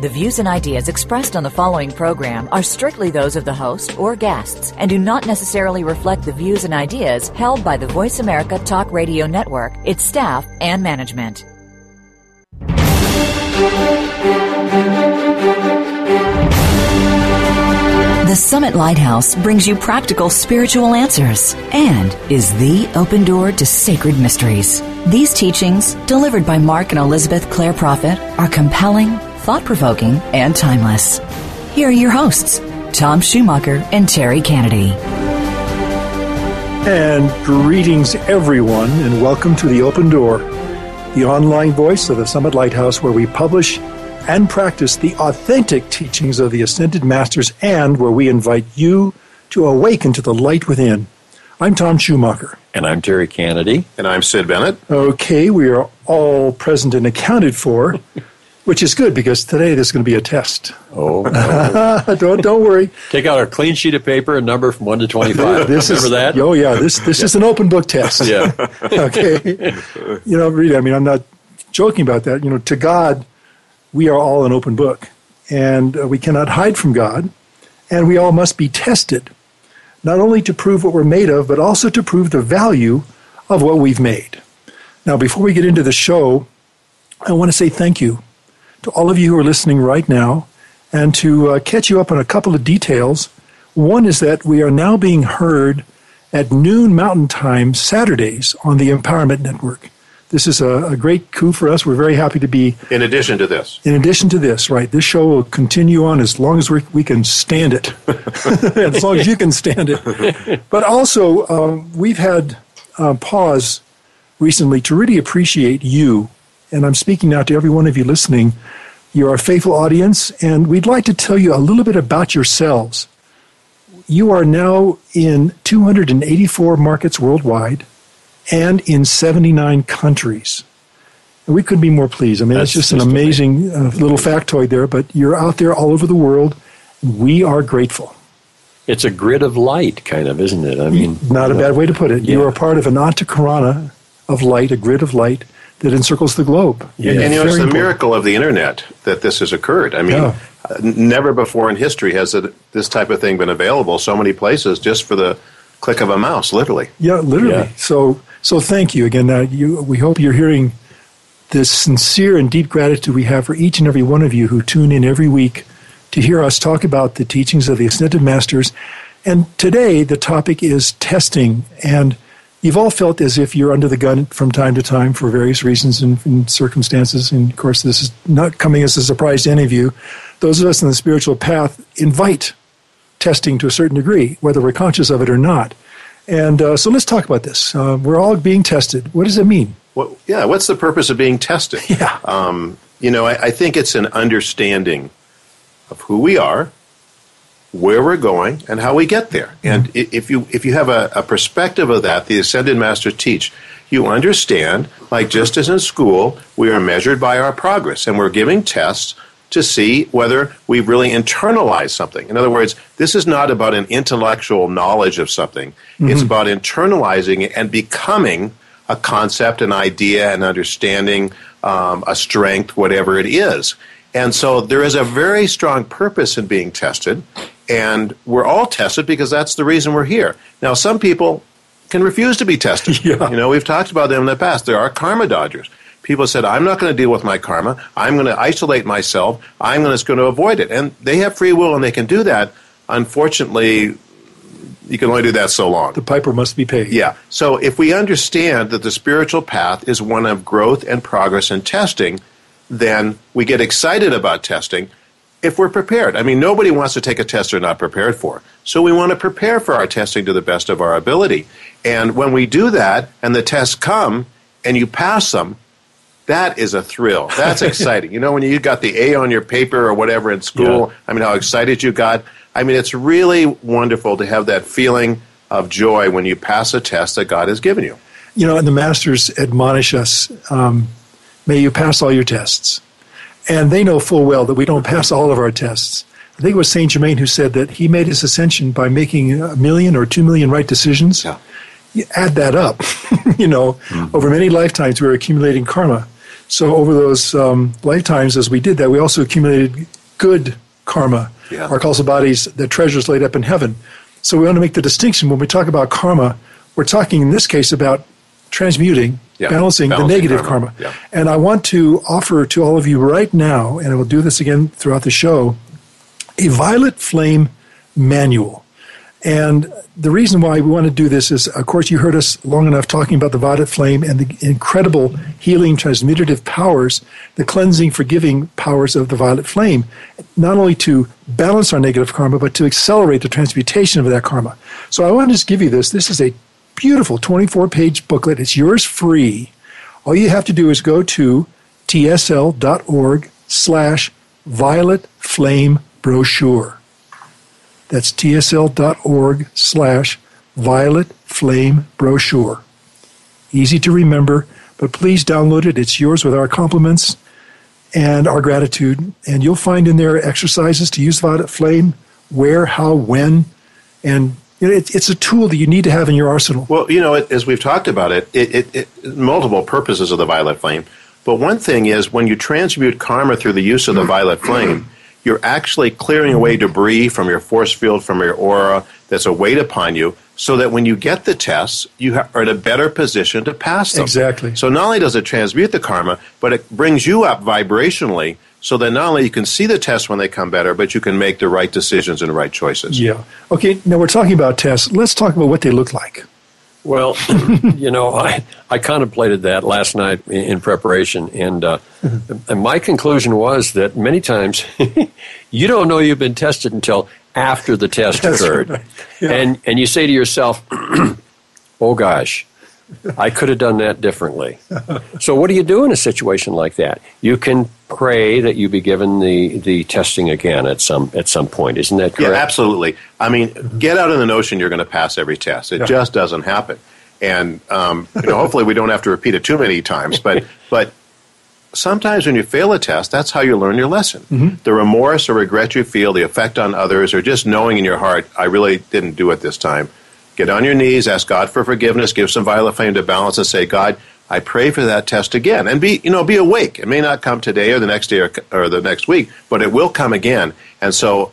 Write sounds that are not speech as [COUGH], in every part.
The views and ideas expressed on the following program are strictly those of the host or guests and do not necessarily reflect the views and ideas held by the Voice America Talk Radio Network, its staff, and management. The Summit Lighthouse brings you practical spiritual answers and is the open door to sacred mysteries. These teachings, delivered by Mark and Elizabeth Clare Prophet, are compelling, thought provoking, and timeless. Here are your hosts, Tom Schumacher and Terry Kennedy. And greetings, everyone, and welcome to The Open Door, the online voice of the Summit Lighthouse, where we publish and practice the authentic teachings of the Ascended Masters and where we invite you to awaken to the light within. I'm Tom Schumacher. And I'm Terry Kennedy. And I'm Sid Bennett. Okay, we are all present and accounted for, which is good because today there's going to be a test. Oh, no. [LAUGHS] don't, don't worry. Take out our clean sheet of paper and number from 1 to 25. [LAUGHS] This Remember is, that? Oh, yeah, this, this Yeah. is an open book test. Yeah. [LAUGHS] okay. You know, really, I mean, I'm not joking about that. You know, to God, we are all an open book, and uh, we cannot hide from God, and we all must be tested, not only to prove what we're made of, but also to prove the value of what we've made. Now, before we get into the show, I want to say thank you to all of you who are listening right now, and to uh, catch you up on a couple of details. One is that we are now being heard at noon Mountain Time Saturdays on the Empowerment Network. This is a, a great coup for us. We're very happy to be In addition to this, in addition to this, right, this show will continue on as long as we we can stand it, [LAUGHS] as long as you can stand it. But also, um, we've had uh, pause recently to really appreciate you, and I'm speaking now to every one of you listening. You're a faithful audience, and we'd like to tell you a little bit about yourselves. You are now in 284 markets worldwide and in 79 countries. We couldn't be more pleased. I mean, That's it's just an amazing uh, little factoid there, but you're out there all over the world. We are grateful. It's a grid of light, kind of, isn't it? I mean, Not a bad way to put it. You Yeah. are part of an antahkarana of light, a grid of light that encircles the globe. Yeah. and you know, it's Very the important. miracle of the internet that this has occurred. I mean, Yeah. uh, never before in history has it, this type of thing been available so many places just for the click of a mouse, literally. Yeah, literally. Yeah. So, so thank you again. Uh, you, we hope you're hearing this sincere and deep gratitude we have for each and every one of you who tune in every week to hear us talk about the teachings of the Ascended Masters. And today, the topic is testing. And you've all felt as if you're under the gun from time to time for various reasons and, and circumstances. And of course, this is not coming as a surprise to any of you. Those of us in the spiritual path invite testing to a certain degree, whether we're conscious of it or not. And uh, so let's talk about this. Uh, we're all being tested. What does it mean? What, yeah, what's the purpose of being tested? [LAUGHS] Yeah. Um, you know, I, I think it's an understanding of who we are, where we're going, and how we get there. And if you if you have a, a perspective of that, the ascended masters teach. You understand, like just as in school, we are measured by our progress, and we're giving tests to see whether we've really internalized something. In other words, this is not about an intellectual knowledge of something. It's about internalizing it and becoming a concept, an idea, an understanding, um, a strength, whatever it is. And so there is a very strong purpose in being tested, and we're all tested because that's the reason we're here. Now, some people can refuse to be tested. [LAUGHS] Yeah. You know, we've talked about them in the past. There are karma dodgers. People said, I'm not going to deal with my karma. I'm going to isolate myself. I'm going to, going to avoid it. And they have free will and they can do that. Unfortunately, you can only do that so long. The piper must be paid. Yeah. So if we understand that the spiritual path is one of growth and progress and testing, then we get excited about testing if we're prepared. I mean, nobody wants to take a test they're not prepared for. So we want to prepare for our testing to the best of our ability. And when we do that and the tests come and you pass them, that is a thrill. That's [LAUGHS] exciting. You know, when you got the A on your paper or whatever in school, Yeah. I mean, how excited you got. I mean, it's really wonderful to have that feeling of joy when you pass a test that God has given you. You know, and the masters admonish us um, may you pass all your tests. And they know full well that we don't pass all of our tests. I think it was Saint Germain who said that he made his ascension by making a million or two million right decisions. Yeah. You add that up, [LAUGHS] you know, Mm-hmm. over many lifetimes, we were accumulating karma. So over those um, lifetimes, as we did that, we also accumulated good karma, Yeah. our causal bodies, the treasures laid up in heaven. So we want to make the distinction when we talk about karma, we're talking in this case about transmuting, Yeah, balancing, balancing the negative karma, karma. yeah. And I want to offer to all of you right now, and I will do this again throughout the show, a violet flame manual. And the reason why we want to do this is, of course, you heard us long enough talking about the violet flame and the incredible healing, transmutative powers, the cleansing, forgiving powers of the violet flame, not only to balance our negative karma, but to accelerate the transmutation of that karma. So I want to just give you this. This is a beautiful 24 page booklet. It's yours free. All you have to do is go to tsl.org slash violet flame brochure. That's tsl.org slash violet flame brochure. Easy to remember, but please download it. It's yours with our compliments and our gratitude. And you'll find in there exercises to use violet flame, where, how, when, and you know, it, it's a tool that you need to have in your arsenal. Well, you know, it, as we've talked about it, it, it, it, multiple purposes of the violet flame. But one thing is when you transmute karma through the use of the violet flame, you're actually clearing away debris from your force field, from your aura that's a weight upon you, so that when you get the tests, you ha- are in a better position to pass them. Exactly. So not only does it transmute the karma, but it brings you up vibrationally so that not only you can see the tests when they come better, but you can make the right decisions and the right choices. Yeah. Okay, now we're talking about tests. Let's talk about what they look like. Well, [COUGHS] you know, I, I contemplated that last night in, in preparation, and, uh, and my conclusion was that many times [LAUGHS] you don't know you've been tested until after the test occurred. right. Yeah. And, and you say to yourself, [CLEARS THROAT] oh gosh, I could have done that differently. so, what do you do in a situation like that? You can pray that you be given the, the testing again at some at some point. Isn't that correct? Yeah, absolutely. I mean, get out of the notion you're going to pass every test. It Yeah. just doesn't happen. And um, you know, hopefully, we don't have to repeat it too many times. But but sometimes when you fail a test, that's how you learn your lesson. The remorse or regret you feel, the effect on others, or just knowing in your heart, I really didn't do it this time. Get on your knees, ask God for forgiveness, give some violet flame to balance, and say, God, I pray for that test again, and be you know be awake. It may not come today or the next day or, or the next week, but it will come again. And so,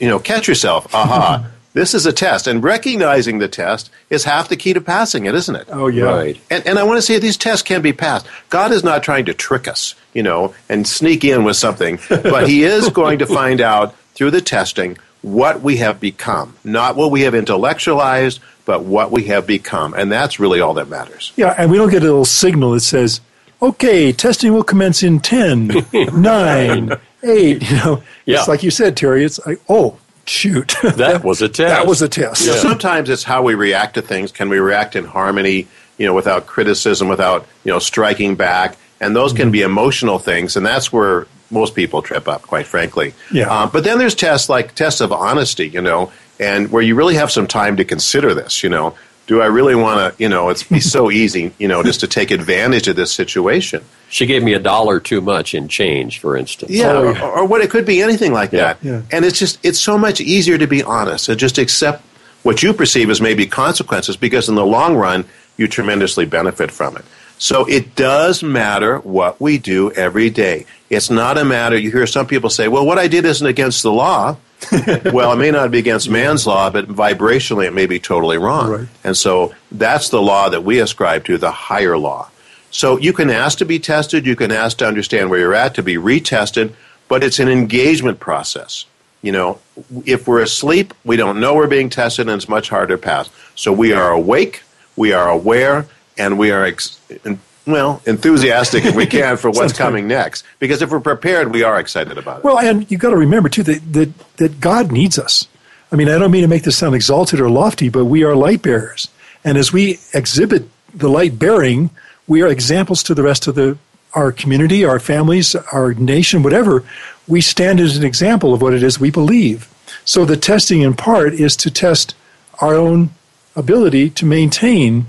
you know, catch yourself. Aha. [LAUGHS] This is a test, and recognizing the test is half the key to passing it, isn't it? Oh, yeah. Right. And, and I want to say these tests can be passed. God is not trying to trick us, you know, and sneak in with something, but He is [LAUGHS] going to find out through the testing what we have become, not what we have intellectualized, but what we have become, and that's really all that matters. Yeah, and we don't get a little signal that says, okay, testing will commence in 10, [LAUGHS] 9, 8. You know, Yeah. it's like you said, Terry, it's like, oh, shoot. That was a [LAUGHS] test. that was a test. So sometimes it's how we react to things. Can we react in harmony, you know, without criticism, without, you know, striking back? And those can mm-hmm. be emotional things, and that's where most people trip up, quite frankly. Yeah. Uh, but then there's tests like tests of honesty, you know, and where you really have some time to consider this, you know. Do I really want to, you know, it's be so [LAUGHS] easy, you know, just to take advantage of this situation. She gave me a dollar too much in change, for instance. Yeah, Oh, or, or what it could be anything like Yeah. that. Yeah. And it's just it's so much easier to be honest and just accept what you perceive as maybe consequences because in the long run you tremendously benefit from it. So it does matter what we do every day. It's not a matter you hear some people say, "Well, what I did isn't against the law." [LAUGHS] well, it may not be against man's law, but vibrationally it may be totally wrong. Right. And so that's the law that we ascribe to, the higher law. So you can ask to be tested, you can ask to understand where you're at, to be retested, but it's an engagement process. You know, if we're asleep, we don't know we're being tested, and it's much harder to pass. So we are awake, we are aware, and we are, ex- en- well, enthusiastic if we [LAUGHS] can for what's coming next. Because if we're prepared, we are excited about it. Well, and you've got to remember, too, that, that, that God needs us. I mean, I don't mean to make this sound exalted or lofty, but we are light bearers. And as we exhibit the light bearing, we are examples to the rest of the our community, our families, our nation, whatever. We stand as an example of what it is we believe. So the testing, in part, is to test our own ability to maintain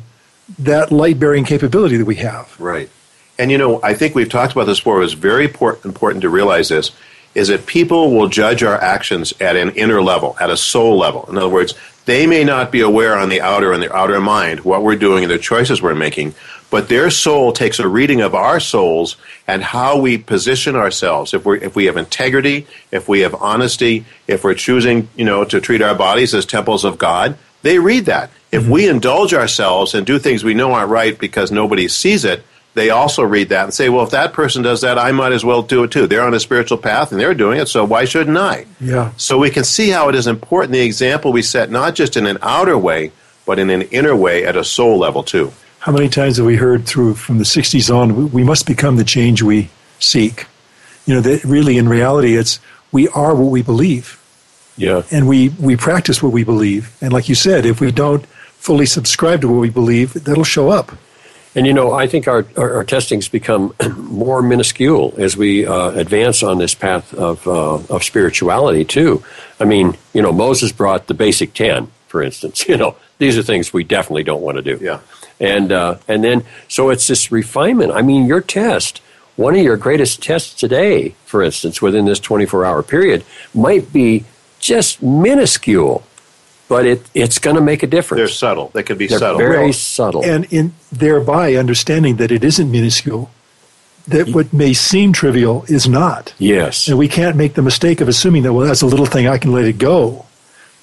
that light bearing capability that we have. Right. And you know, I think we've talked about this before. It's very important to realize this is that people will judge our actions at an inner level, at a soul level. In other words, they may not be aware on the outer and the outer mind what we're doing and the choices we're making, but their soul takes a reading of our souls and how we position ourselves. If we if we have integrity, if we have honesty, if we're choosing, you know, to treat our bodies as temples of God, they read that. If we indulge ourselves and do things we know aren't right because nobody sees it, they also read that and say, well, if that person does that, I might as well do it too. They're on a spiritual path and they're doing it, so why shouldn't I? Yeah. So we can see how it is important the example we set, not just in an outer way, but in an inner way at a soul level too. How many times have we heard through from the 60s on, we must become the change we seek? You know, that really in reality, it's we are what we believe. Yeah. And we, we practice what we believe. And like you said, if we don't fully subscribe to what we believe, that'll show up. And you know, I think our, our, our testings become [CLEARS THROAT] more minuscule as we uh, advance on this path of, uh, of spirituality, too. I mean, you know, Moses brought the basic 10, for instance. [LAUGHS] You know, these are things we definitely don't want to do. Yeah. And, uh, and then, so it's this refinement. I mean, your test, one of your greatest tests today, for instance, within this 24 hour period, might be just minuscule but it, it's going to make a difference. They're subtle. They can be They're subtle. Very well, subtle. And in thereby understanding that it isn't minuscule, that what may seem trivial is not. Yes. And we can't make the mistake of assuming that, well, that's a little thing, I can let it go.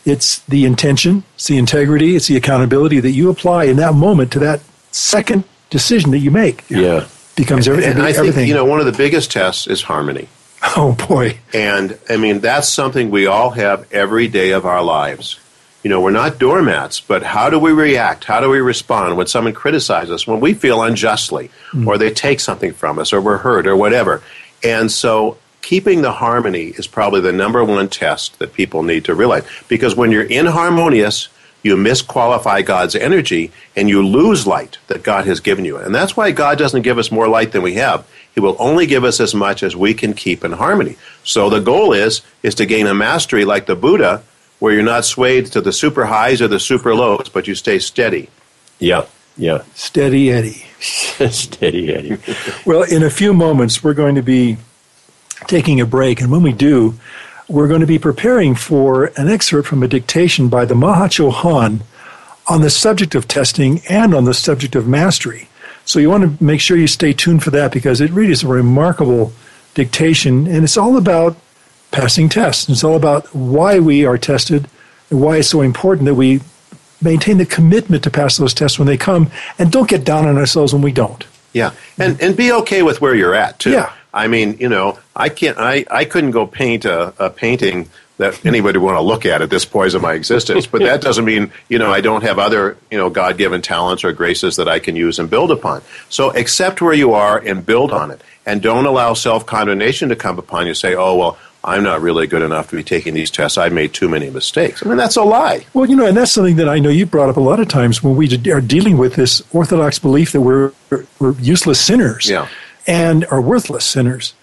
It's the intention, it's the integrity, it's the accountability that you apply in that moment to that second decision that you make. Yeah. Becomes every, and I everything. think, you know, one of the biggest tests is harmony. Oh, boy. And, I mean, that's something we all have every day of our lives you know, we're not doormats, but how do we react? How do we respond when someone criticizes us, when we feel unjustly, mm. or they take something from us, or we're hurt, or whatever? And so, keeping the harmony is probably the number one test that people need to realize. Because when you're inharmonious, you misqualify God's energy and you lose light that God has given you. And that's why God doesn't give us more light than we have. He will only give us as much as we can keep in harmony. So the goal is is to gain a mastery like the Buddha where you're not swayed to the super highs or the super lows, but you stay steady. Yeah, yeah. Steady Eddie. [LAUGHS] steady Eddie. [LAUGHS] well, in a few moments, we're going to be taking a break, and when we do, we're going to be preparing for an excerpt from a dictation by the Mahachohan on the subject of testing and on the subject of mastery. So you want to make sure you stay tuned for that because it really is a remarkable dictation, and it's all about passing tests. It's all about why we are tested and why it's so important that we maintain the commitment to pass those tests when they come and don't get down on ourselves when we don't. Yeah. And and be okay with where you're at too. Yeah. I mean, you know, I can't I, I couldn't go paint a, a painting that anybody would want to look at at this point of my existence. But that doesn't mean, you know, I don't have other, you know, God given talents or graces that I can use and build upon. So accept where you are and build on it. And don't allow self condemnation to come upon you. Say, oh, well, I'm not really good enough to be taking these tests. I made too many mistakes. I mean, that's a lie. Well, you know, and that's something that I know you brought up a lot of times when we are dealing with this orthodox belief that we're, we're useless sinners yeah. and are worthless sinners.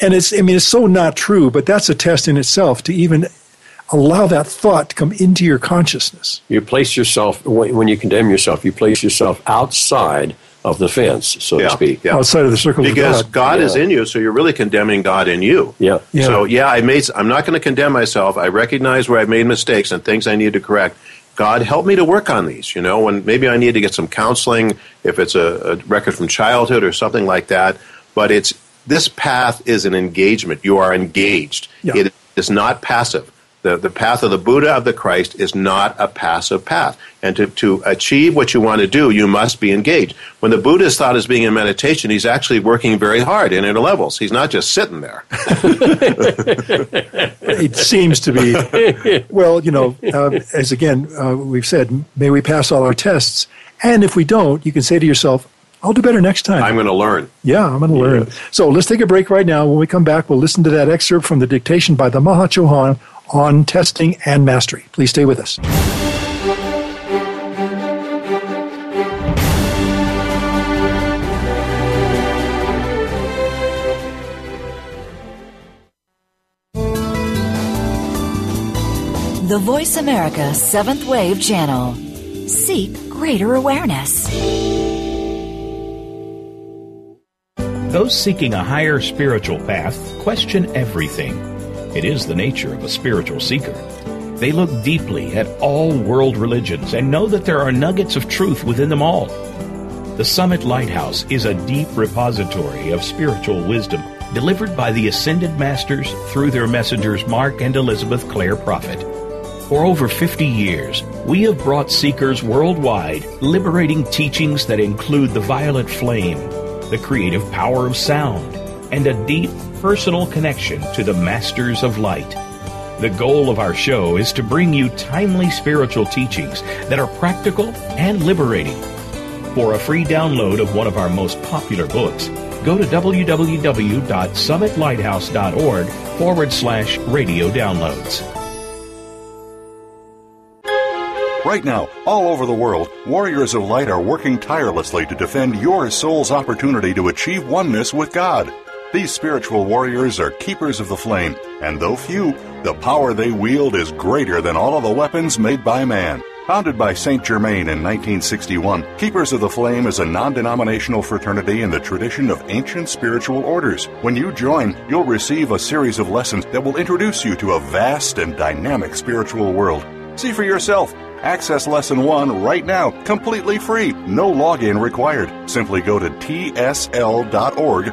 And it's, I mean, it's so not true, but that's a test in itself to even allow that thought to come into your consciousness. You place yourself, when you condemn yourself, you place yourself outside of the fence, so yeah, to speak. Yeah. Outside of the circle because of God. God yeah. is in you, so you're really condemning God in you. Yeah. yeah. So yeah, I made. I'm not going to condemn myself. I recognize where I've made mistakes and things I need to correct. God, help me to work on these. You know, when maybe I need to get some counseling, if it's a, a record from childhood or something like that. But it's this path is an engagement. You are engaged. Yeah. It is not passive. The, the path of the Buddha of the Christ is not a passive path. And to, to achieve what you want to do, you must be engaged. When the Buddha is thought as being in meditation, he's actually working very hard in inner levels. He's not just sitting there. [LAUGHS] it seems to be. Well, you know, uh, as again, uh, we've said, may we pass all our tests. And if we don't, you can say to yourself, I'll do better next time. I'm going to learn. Yeah, I'm going to learn. So let's take a break right now. When we come back, we'll listen to that excerpt from the dictation by the Mahachohan on testing and mastery. Please stay with us. The Voice America Seventh Wave Channel. Seek greater awareness. Those seeking a higher spiritual path question everything. It is the nature of a spiritual seeker. They look deeply at all world religions and know that there are nuggets of truth within them all. The Summit Lighthouse is a deep repository of spiritual wisdom delivered by the Ascended Masters through their messengers Mark and Elizabeth Clare Prophet. For over 50 years, we have brought seekers worldwide liberating teachings that include the violet flame, the creative power of sound, and a deep personal connection to the Masters of Light. The goal of our show is to bring you timely spiritual teachings that are practical and liberating. For a free download of one of our most popular books, go to www.summitlighthouse.org forward slash radio downloads. Right now, all over the world, warriors of light are working tirelessly to defend your soul's opportunity to achieve oneness with God. These spiritual warriors are keepers of the flame, and though few, the power they wield is greater than all of the weapons made by man. Founded by St. Germain in 1961, Keepers of the Flame is a non denominational fraternity in the tradition of ancient spiritual orders. When you join, you'll receive a series of lessons that will introduce you to a vast and dynamic spiritual world. See for yourself. Access Lesson 1 right now, completely free, no login required. Simply go to tsl.org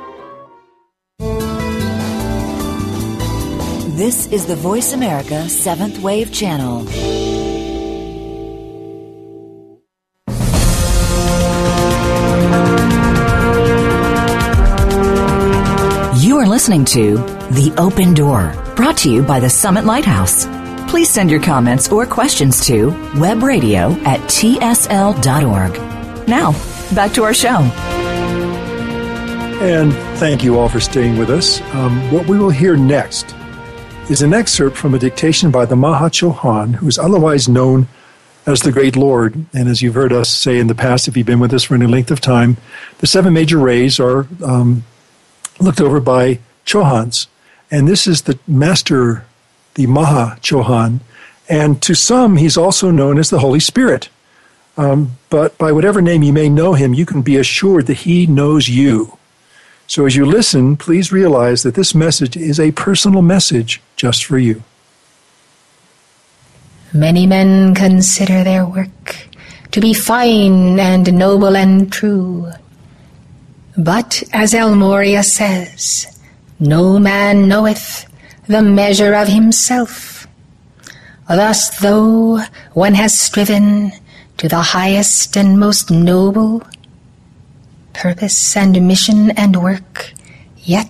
This is the Voice America Seventh Wave Channel. You are listening to The Open Door, brought to you by the Summit Lighthouse. Please send your comments or questions to webradio at tsl.org. Now, back to our show. And thank you all for staying with us. Um, what we will hear next is an excerpt from a dictation by the Maha Chohan, who is otherwise known as the Great Lord. And as you've heard us say in the past, if you've been with us for any length of time, the seven major rays are um, looked over by Chohans. And this is the master, the Maha Chohan. And to some, he's also known as the Holy Spirit. Um, but by whatever name you may know him, you can be assured that he knows you. So as you listen, please realize that this message is a personal message just for you. Many men consider their work to be fine and noble and true. But as El Morya says, no man knoweth the measure of himself. Thus, though one has striven to the highest and most noble purpose and mission and work, yet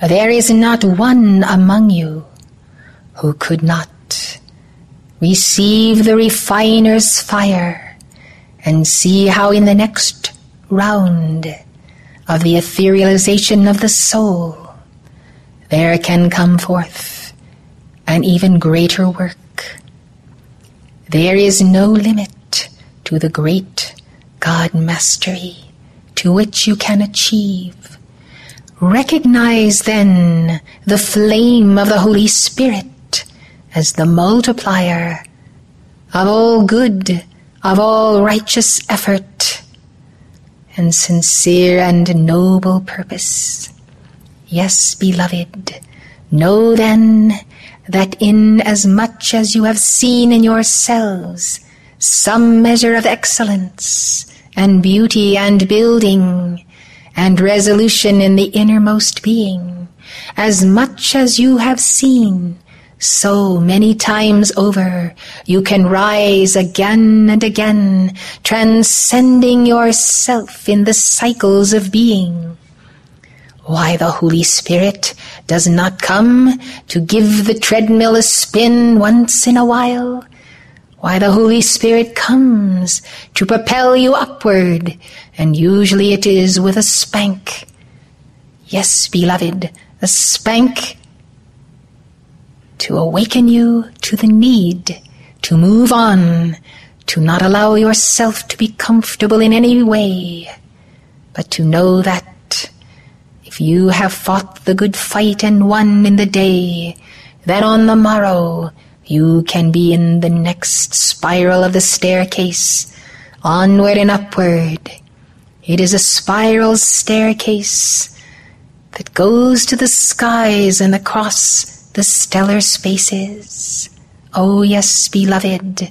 there is not one among you who could not receive the refiner's fire and see how in the next round of the etherealization of the soul there can come forth an even greater work. There is no limit to the great God mastery to which you can achieve. Recognize then the flame of the Holy Spirit as the multiplier of all good, of all righteous effort, and sincere and noble purpose. Yes, beloved, know then that in as much as you have seen in yourselves some measure of excellence and beauty and building and resolution in the innermost being, as much as you have seen, so many times over, you can rise again and again, transcending yourself in the cycles of being. Why the Holy Spirit does not come to give the treadmill a spin once in a while, why the Holy Spirit comes to propel you upward, and usually it is with a spank. Yes, beloved, a spank to awaken you to the need to move on, to not allow yourself to be comfortable in any way, but to know that if you have fought the good fight and won in the day, that on the morrow you can be in the next spiral of the staircase, onward and upward. It is a spiral staircase that goes to the skies and across the stellar spaces. Oh, yes, beloved,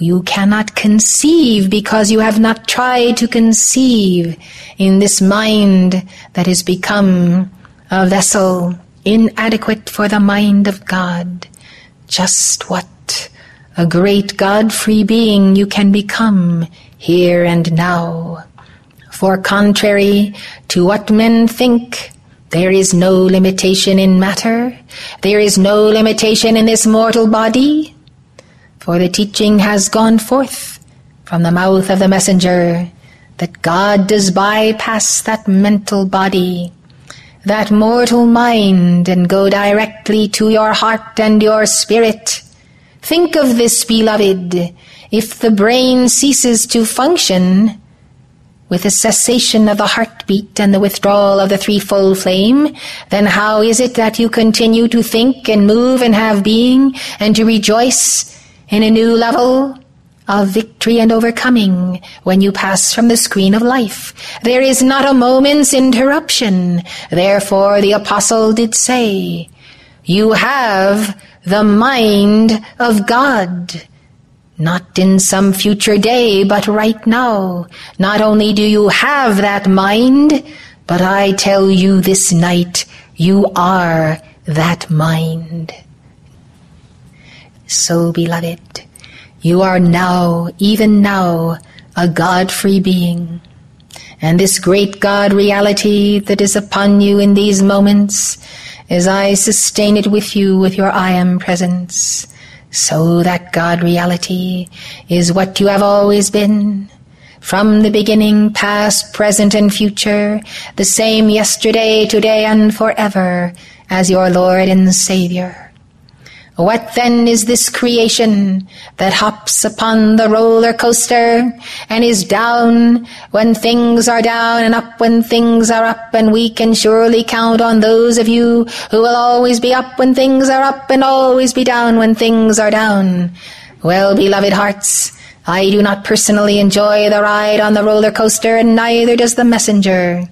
you cannot conceive because you have not tried to conceive in this mind that has become a vessel inadequate for the mind of God. Just what a great God free being you can become here and now. For contrary to what men think, there is no limitation in matter. There is no limitation in this mortal body. For the teaching has gone forth from the mouth of the messenger that God does bypass that mental body, that mortal mind, and go directly to your heart and your spirit. Think of this, beloved. If the brain ceases to function, with the cessation of the heartbeat and the withdrawal of the threefold flame, then how is it that you continue to think and move and have being and to rejoice in a new level of victory and overcoming when you pass from the screen of life? There is not a moment's interruption. Therefore the apostle did say, you have the mind of God. Not in some future day, but right now. Not only do you have that mind, but I tell you this night, you are that mind. So, beloved, you are now, even now, a God-free being. And this great God reality that is upon you in these moments, as I sustain it with you with your I am presence, so that God reality is what you have always been. From the beginning, past, present, and future, the same yesterday, today, and forever as your Lord and Savior. What then is this creation that hops upon the roller coaster and is down when things are down and up when things are up and we can surely count on those of you who will always be up when things are up and always be down when things are down. Well, beloved hearts, I do not personally enjoy the ride on the roller coaster and neither does the messenger.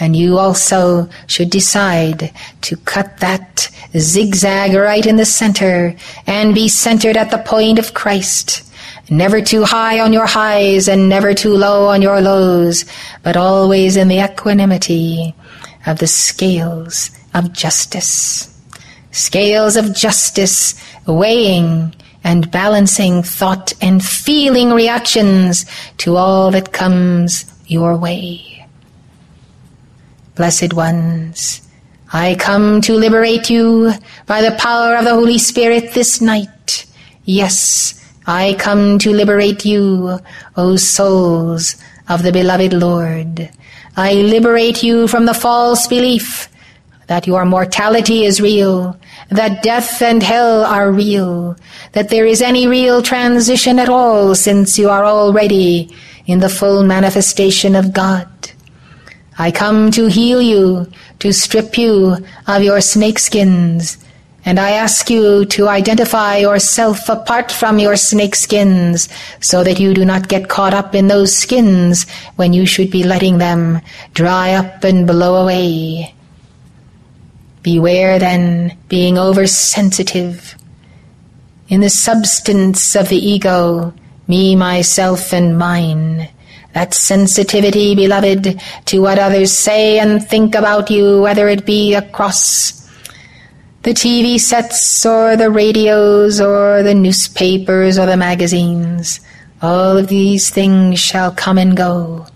And you also should decide to cut that zigzag right in the center and be centered at the point of Christ. Never too high on your highs and never too low on your lows, but always in the equanimity of the scales of justice. Scales of justice weighing and balancing thought and feeling reactions to all that comes your way. Blessed ones, I come to liberate you by the power of the Holy Spirit this night. Yes, I come to liberate you, O souls of the beloved Lord. I liberate you from the false belief that your mortality is real, that death and hell are real, that there is any real transition at all since you are already in the full manifestation of God. I come to heal you, to strip you of your snakeskins, and I ask you to identify yourself apart from your snakeskins so that you do not get caught up in those skins when you should be letting them dry up and blow away. Beware then being oversensitive. In the substance of the ego, me, myself, and mine, that sensitivity, beloved, to what others say and think about you, whether it be across the TV sets or the radios or the newspapers or the magazines. All of these things shall come and go,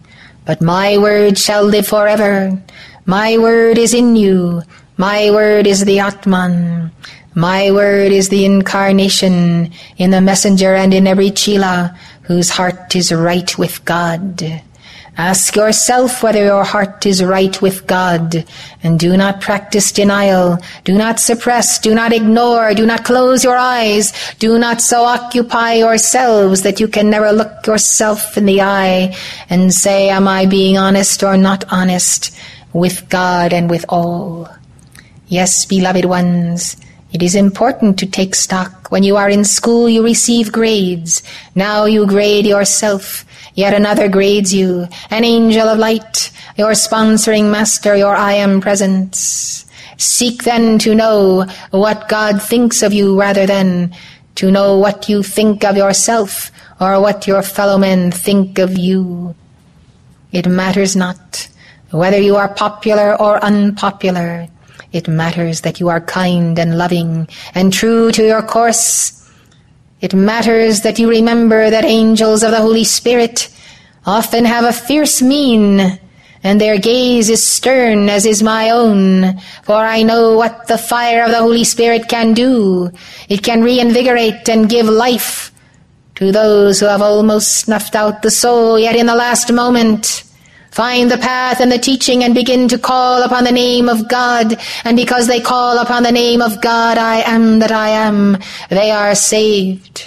but my word shall live forever. My word is in you. My word is the Atman. My word is the incarnation in the messenger and in every chela whose heart is right with God. Ask yourself whether your heart is right with God, and do not practice denial. Do not suppress, do not ignore, do not close your eyes, do not so occupy yourselves that you can never look yourself in the eye and say, Am I being honest or not honest with God and with all? Yes, beloved ones, it is important to take stock. When you are in school, you receive grades. Now you grade yourself. Yet another grades you, an angel of light, your sponsoring master, your I am presence. Seek then to know what God thinks of you rather than to know what you think of yourself or what your fellow men think of you. It matters not whether you are popular or unpopular. It matters that you are kind and loving and true to your course. It matters that you remember that angels of the Holy Spirit often have a fierce mien, and their gaze is stern as is my own, for I know what the fire of the Holy Spirit can do. It can reinvigorate and give life to those who have almost snuffed out the soul, yet in the last moment find the path and the teaching and begin to call upon the name of God. And because they call upon the name of God, I am that I am, they are saved.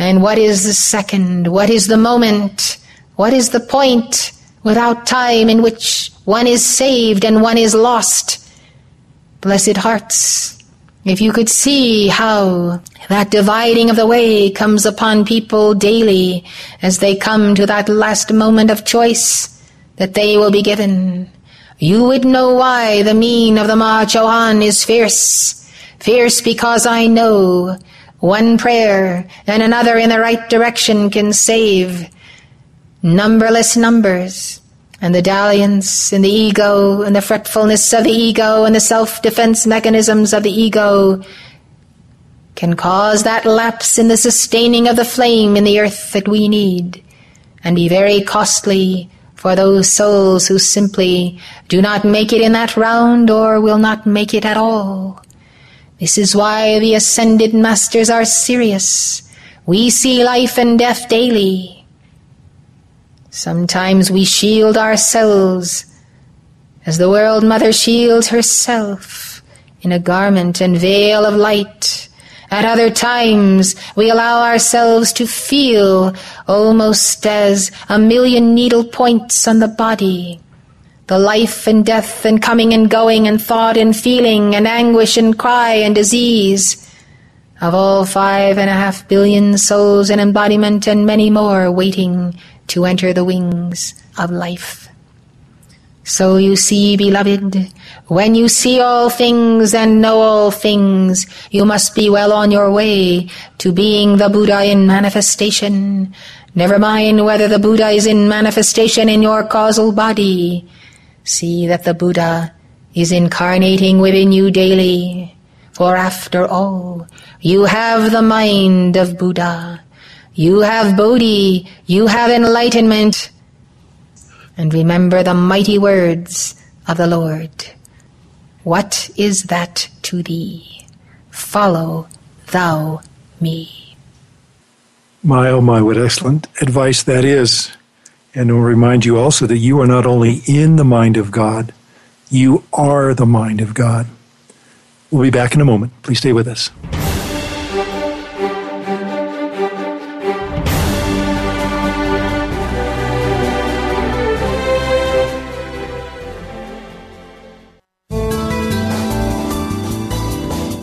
And what is the second? What is the moment? What is the point without time in which one is saved and one is lost? Blessed hearts, if you could see how that dividing of the way comes upon people daily as they come to that last moment of choice that they will be given, you would know why the mien of the Maha Chohan is fierce. Fierce because I know one prayer and another in the right direction can save numberless numbers and the dalliance and the ego and the fretfulness of the ego and the self-defense mechanisms of the ego can cause that lapse in the sustaining of the flame in the earth that we need and be very costly for those souls who simply do not make it in that round or will not make it at all. This is why the ascended masters are serious. We see life and death daily. Sometimes we shield ourselves as the world mother shields herself in a garment and veil of light. At other times, we allow ourselves to feel almost as a million needle points on the body. The life and death and coming and going and thought and feeling and anguish and cry and disease of all five and a half billion souls in embodiment and many more waiting to enter the wings of life. So you see, beloved, when you see all things and know all things, you must be well on your way to being the Buddha in manifestation. Never mind whether the Buddha is in manifestation in your causal body. See that the Buddha is incarnating within you daily. For after all, you have the mind of Buddha. You have Bodhi, you have enlightenment. And remember the mighty words of the Lord. What is that to thee? Follow thou me. My, oh my, what excellent advice that is. And it will remind you also that you are not only in the mind of God, you are the mind of God. We'll be back in a moment. Please stay with us.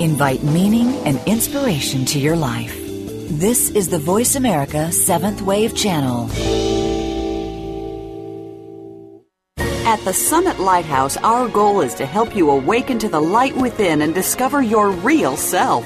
Invite meaning and inspiration to your life. This is the Voice America Seventh Wave Channel. At the Summit Lighthouse, our goal is to help you awaken to the light within and discover your real self.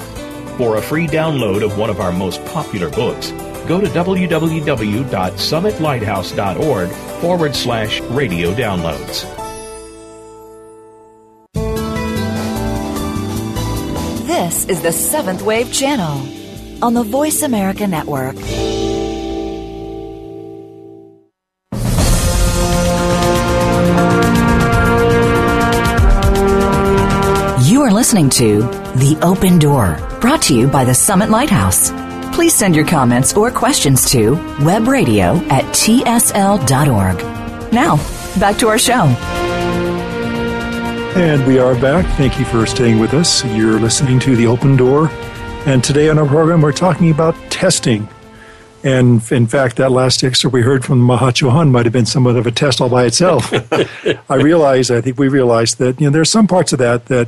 for a free download of one of our most popular books, go to www.summitlighthouse.org forward slash radio downloads. This is the Seventh Wave Channel on the Voice America Network. You are listening to The Open Door, brought to you by the Summit Lighthouse. Please send your comments or questions to webradio at tsl.org. Now, back to our show. And we are back. Thank you for staying with us. You're listening to The Open Door. And today on our program, we're talking about testing. And in fact, that last excerpt we heard from Maha Chohan might have been somewhat of a test all by itself. [LAUGHS] I realize, I think we realize that you know there are some parts of that that,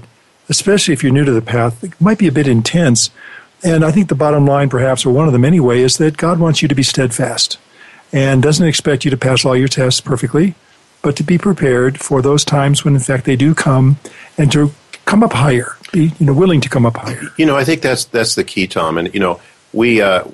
especially if you're new to the path, it might be a bit intense. And I think the bottom line, perhaps, or one of them anyway, is that God wants you to be steadfast and doesn't expect you to pass all your tests perfectly, but to be prepared for those times when, in fact, they do come and to come up higher, be you know willing to come up higher. You know, I think that's that's the key, Tom. And you know, we uh,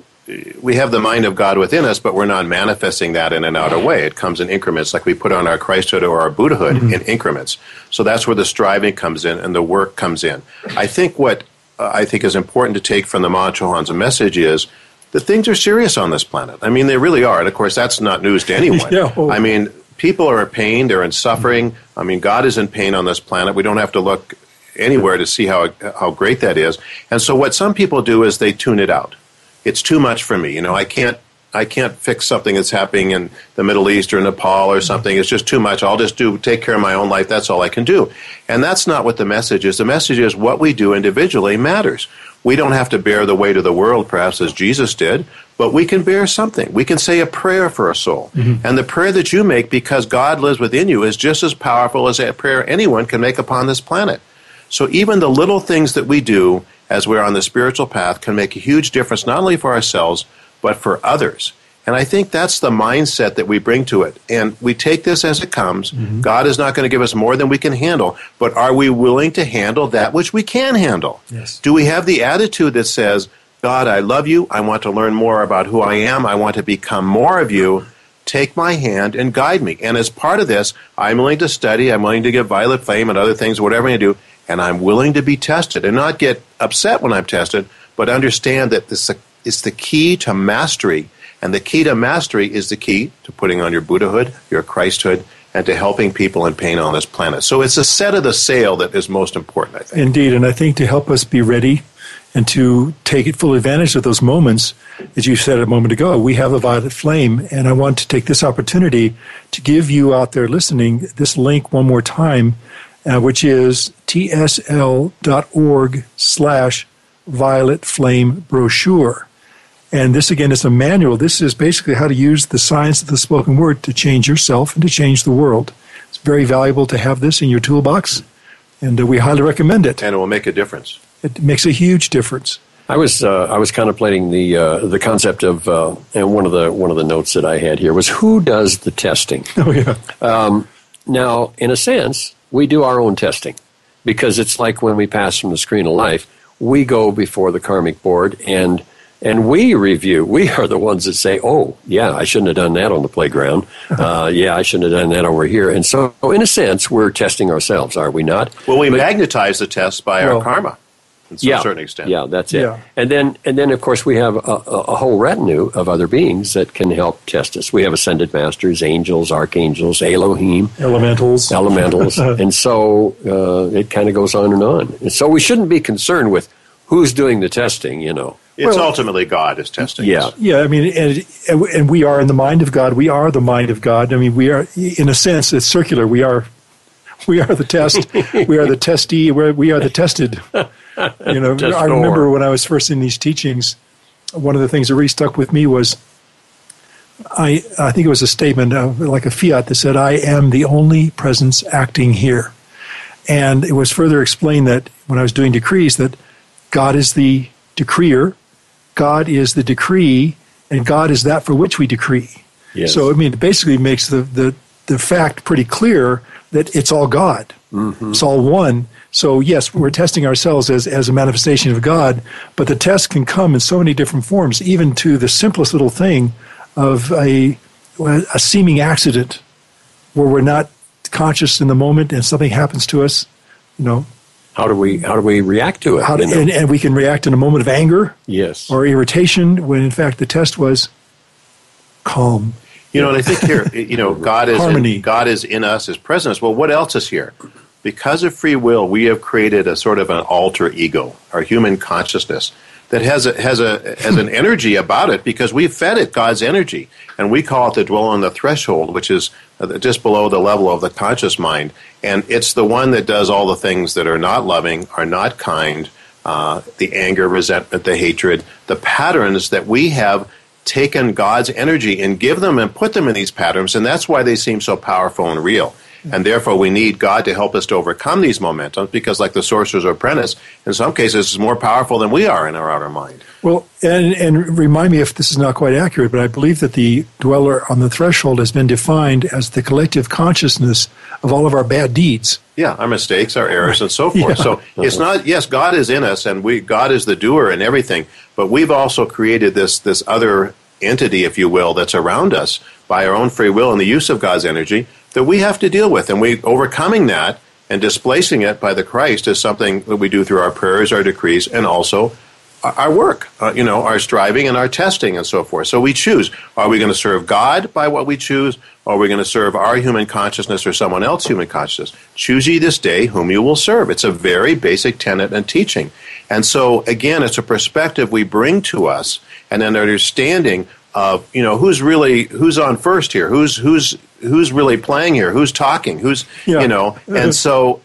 we have the mind of God within us, but we're not manifesting that in an outer way. It comes in increments, like we put on our Christhood or our Buddhahood mm-hmm. in increments. So that's where the striving comes in and the work comes in. I think what uh, I think is important to take from the Maha Chohan's message is that things are serious on this planet. I mean, they really are. And of course, that's not news to anyone. [LAUGHS] oh. I mean, people are in pain, they're in suffering. I mean, God is in pain on this planet. We don't have to look anywhere to see how how great that is. And so what some people do is they tune it out it's too much for me. You know, I can't I can't fix something that's happening in the Middle East or Nepal or something. It's just too much. I'll just do take care of my own life. That's all I can do. And that's not what the message is. The message is what we do individually matters. We don't have to bear the weight of the world, perhaps as Jesus did, but we can bear something. We can say a prayer for a soul. Mm-hmm. And the prayer that you make because God lives within you is just as powerful as a prayer anyone can make upon this planet. So even the little things that we do as we're on the spiritual path can make a huge difference not only for ourselves but for others. And I think that's the mindset that we bring to it. And we take this as it comes. Mm-hmm. God is not going to give us more than we can handle, but are we willing to handle that which we can handle? Yes. Do we have the attitude that says, God, I love you. I want to learn more about who I am. I want to become more of you. Take my hand and guide me. And as part of this, I'm willing to study. I'm willing to give violet flame and other things, whatever I do and I'm willing to be tested and not get upset when I'm tested, but understand that this is the key to mastery. And the key to mastery is the key to putting on your Buddhahood, your Christhood, and to helping people in pain on this planet. So it's a set of the sail that is most important, I think. Indeed, and I think to help us be ready and to take full advantage of those moments, as you said a moment ago, we have a violet flame, and I want to take this opportunity to give you out there listening this link one more time uh, which is tsl.org slash violet flame brochure. And this again is a manual. This is basically how to use the science of the spoken word to change yourself and to change the world. It's very valuable to have this in your toolbox, and uh, we highly recommend it. And it will make a difference. It makes a huge difference. I was uh, I was contemplating the uh, the concept of uh, and one of the one of the notes that I had here was who does the testing. Oh yeah. Um, now, in a sense, we do our own testing because it's like when we pass from the screen of life, we go before the karmic board and and we review. We are the ones that say, "Oh, yeah, I shouldn't have done that on the playground. [LAUGHS] Uh, yeah, I shouldn't have done that over here." And so, in a sense, we're testing ourselves, are we not? Well, we But- magnetize the test by Well, our karma, to yeah, a certain extent. Yeah, that's it. Yeah. And then, and then, of course, we have a, a, a whole retinue of other beings that can help test us. We have ascended masters, angels, archangels, Elohim, Elementals. elementals, [LAUGHS] and so uh, it kind of goes on and on. And so we shouldn't be concerned with who's doing the testing. You know. It's Well- ultimately God is testing Yeah. us. Yeah, I mean, and, and we are in the mind of God. We are the mind of God. I mean, we are, in a sense, it's circular. We are, we are the test. we are the [LAUGHS] testee. We're, we are the tested. You know, Testor. I remember when I was first in these teachings, one of the things that really stuck with me was, I I think it was a statement of, like a fiat that said, "I am the only presence acting here," and it was further explained that when I was doing decrees that God is the decreer, God is the decree, and God is that for which we decree. Yes. So I mean, it basically makes the, the, the fact pretty clear that it's all God. Mm-hmm. It's all one. So yes, we're testing ourselves as, as a manifestation of God, but the test can come in so many different forms, even to the simplest little thing of a, a seeming accident where we're not conscious in the moment and something happens to us, you know, How do we how do we react to it? to, you know? and, and we can react in a moment of anger yes. or irritation when in fact the test was calm. You know, and I think here, you know, [LAUGHS] God is Harmony. In, God is in us, is present in. Well, what else is here? Because of free will, we have created a sort of an alter ego, our human consciousness, that has a, has a has an [LAUGHS] energy about it because we've fed it God's energy, and we call it the dweller on the threshold, which is uh, just below the level of the conscious mind, and it's the one that does all the things that are not loving, are not kind, uh, the anger, resentment, the hatred, the patterns that we have taken God's energy and give them and put them in these patterns, and that's why they seem so powerful and real. And therefore, we need God to help us to overcome these momentums because, like the sorcerer's apprentice, in some cases, it's more powerful than we are in our outer mind. Well, and, and remind me if this is not quite accurate, but I believe that the dweller on the threshold has been defined as the collective consciousness of all of our bad deeds. Yeah, our mistakes, our errors, and so [LAUGHS] forth. Yeah. So it's not yes, God is in us, and we God is the doer and everything. But we've also created this this other entity, if you will, that's around us by our own free will and the use of God's energy that we have to deal with, and we overcoming that and displacing it by the Christ is something that we do through our prayers, our decrees, and also our- work, uh, you know, our striving and our testing and so forth. So we choose: are we going to serve God by what we choose, or are we going to serve our human consciousness or someone else's human consciousness? Choose ye this day whom you will serve. It's a very basic tenet and teaching. And so again, it's a perspective we bring to us and an understanding of you know who's really who's on first here, who's who's who's really playing here, who's talking, who's Yeah. you know, and so